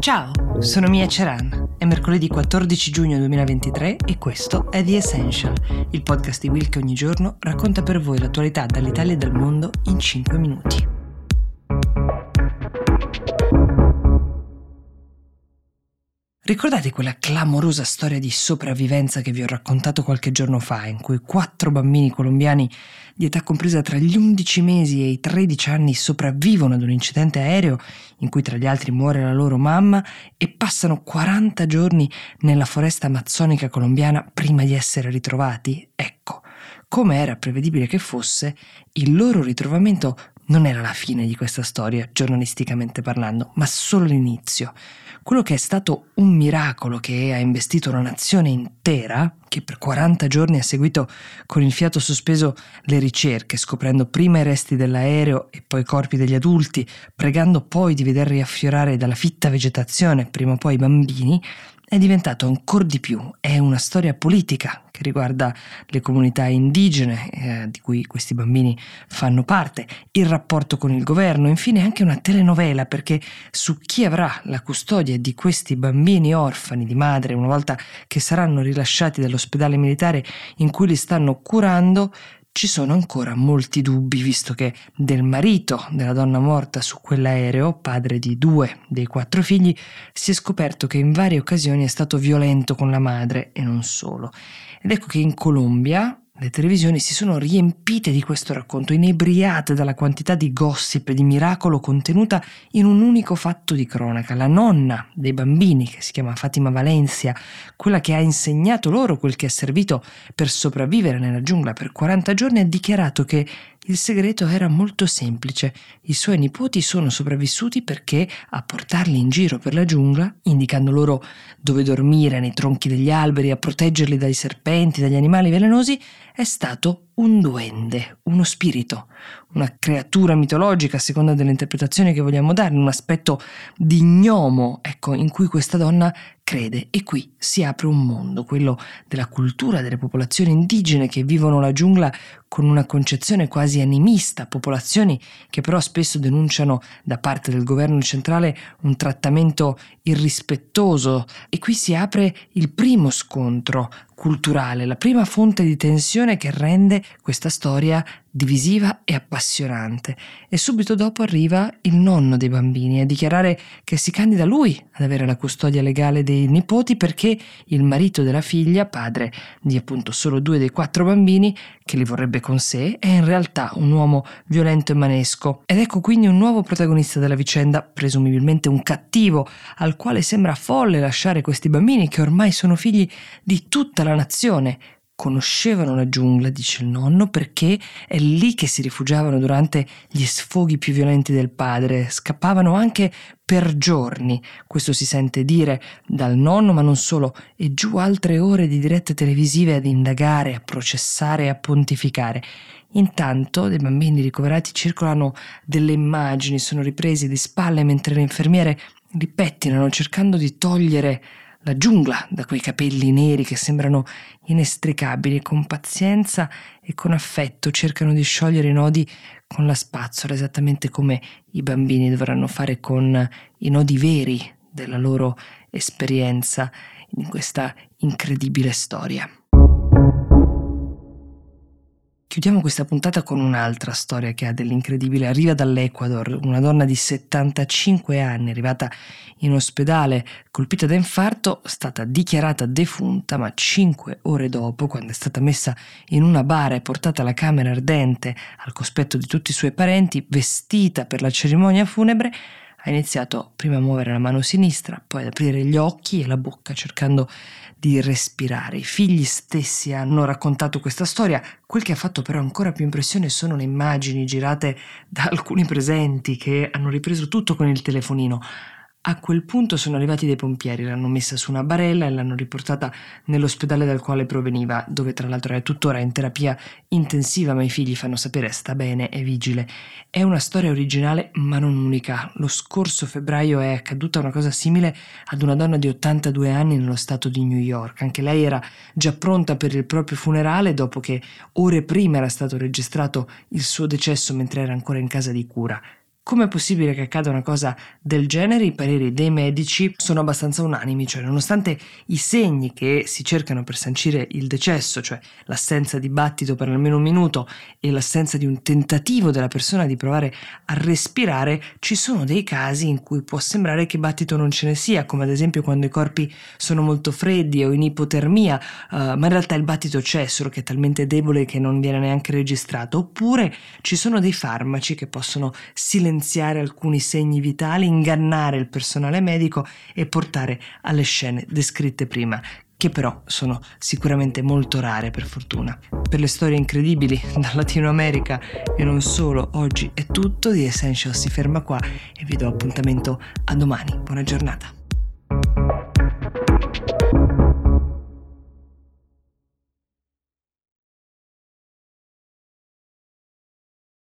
Ciao, sono Mia Ceran. È mercoledì 14 giugno 2023 e questo è The Essential, il podcast di Will che ogni giorno racconta per voi l'attualità dall'Italia e dal mondo in 5 minuti. Ricordate quella clamorosa storia di sopravvivenza che vi ho raccontato qualche giorno fa, in cui quattro bambini colombiani di età compresa tra gli 11 mesi e i 13 anni sopravvivono ad un incidente aereo in cui tra gli altri muore la loro mamma e passano 40 giorni nella foresta amazzonica colombiana prima di essere ritrovati? Ecco, come era prevedibile che fosse, il loro ritrovamento non era la fine di questa storia, giornalisticamente parlando, ma solo l'inizio. Quello che è stato un miracolo che ha investito una nazione intera, che per 40 giorni ha seguito con il fiato sospeso le ricerche, scoprendo prima i resti dell'aereo e poi i corpi degli adulti, pregando poi di veder riaffiorare dalla fitta vegetazione prima o poi i bambini, è diventato ancora di più, è una storia politica che riguarda le comunità indigene eh, di cui questi bambini fanno parte, il rapporto con il governo, infine anche una telenovela perché su chi avrà la custodia di questi bambini orfani di madre una volta che saranno rilasciati dall'ospedale militare in cui li stanno curando ci sono ancora molti dubbi, visto che del marito della donna morta su quell'aereo, padre di due dei quattro figli, si è scoperto che in varie occasioni è stato violento con la madre e non solo. Ed ecco che in Colombia le televisioni si sono riempite di questo racconto, inebriate dalla quantità di gossip e di miracolo contenuta in un unico fatto di cronaca. La nonna dei bambini, che si chiama Fatima Valencia, quella che ha insegnato loro quel che è servito per sopravvivere nella giungla per 40 giorni, ha dichiarato che il segreto era molto semplice. I suoi nipoti sono sopravvissuti perché a portarli in giro per la giungla, indicando loro dove dormire nei tronchi degli alberi, a proteggerli dai serpenti, dagli animali velenosi, è stato un duende, uno spirito, una creatura mitologica a seconda delle interpretazioni che vogliamo dare, un aspetto di gnomo, ecco, in cui questa donna crede. E qui si apre un mondo, quello della cultura delle popolazioni indigene che vivono la giungla con una concezione quasi animista, popolazioni che però spesso denunciano da parte del governo centrale un trattamento irrispettoso e qui si apre il primo scontro culturale, la prima fonte di tensione che rende questa storia divisiva e appassionante. E subito dopo arriva il nonno dei bambini a dichiarare che si candida lui ad avere la custodia legale dei nipoti perché il marito della figlia, padre di appunto solo due dei quattro bambini, che li vorrebbe con sé, è in realtà un uomo violento e manesco. Ed ecco quindi un nuovo protagonista della vicenda, presumibilmente un cattivo, al quale sembra folle lasciare questi bambini che ormai sono figli di tutta la nazione, conoscevano la giungla, dice il nonno, perché è lì che si rifugiavano durante gli sfoghi più violenti del padre, scappavano anche per giorni, questo si sente dire dal nonno, ma non solo, e giù altre ore di dirette televisive ad indagare, a processare e a pontificare. Intanto dei bambini ricoverati circolano delle immagini, sono ripresi di spalle mentre le infermiere li pettinano cercando di togliere la giungla da quei capelli neri che sembrano inestricabili, con pazienza e con affetto cercano di sciogliere i nodi con la spazzola, esattamente come i bambini dovranno fare con i nodi veri della loro esperienza in questa incredibile storia. Chiudiamo questa puntata con un'altra storia che ha dell'incredibile. Arriva dall'Ecuador una donna di 75 anni, arrivata in ospedale colpita da infarto, stata dichiarata defunta, ma 5 ore dopo, quando è stata messa in una bara e portata alla camera ardente al cospetto di tutti i suoi parenti, vestita per la cerimonia funebre, ha iniziato prima a muovere la mano sinistra, poi ad aprire gli occhi e la bocca cercando di respirare. I figli stessi hanno raccontato questa storia. Quel che ha fatto però ancora più impressione sono le immagini girate da alcuni presenti che hanno ripreso tutto con il telefonino. A quel punto sono arrivati dei pompieri, l'hanno messa su una barella e l'hanno riportata nell'ospedale dal quale proveniva, dove tra l'altro è tuttora in terapia intensiva, ma i figli fanno sapere sta bene, è vigile. È una storia originale ma non unica. Lo scorso febbraio è accaduta una cosa simile ad una donna di 82 anni nello stato di New York. Anche lei era già pronta per il proprio funerale dopo che ore prima era stato registrato il suo decesso mentre era ancora in casa di cura Come è possibile che accada una cosa del genere? I pareri dei medici sono abbastanza unanimi, cioè nonostante i segni che si cercano per sancire il decesso, cioè l'assenza di battito per almeno un minuto e l'assenza di un tentativo della persona di provare a respirare, ci sono dei casi in cui può sembrare che battito non ce ne sia, come ad esempio quando i corpi sono molto freddi o in ipotermia, uh, ma in realtà il battito c'è, solo che è talmente debole che non viene neanche registrato, oppure ci sono dei farmaci che possono silenziare evidenziare alcuni segni vitali, ingannare il personale medico e portare alle scene descritte prima, che però sono sicuramente molto rare per fortuna. Per le storie incredibili dal Latino America e non solo, oggi è tutto, The Essential si ferma qua e vi do appuntamento a domani. Buona giornata.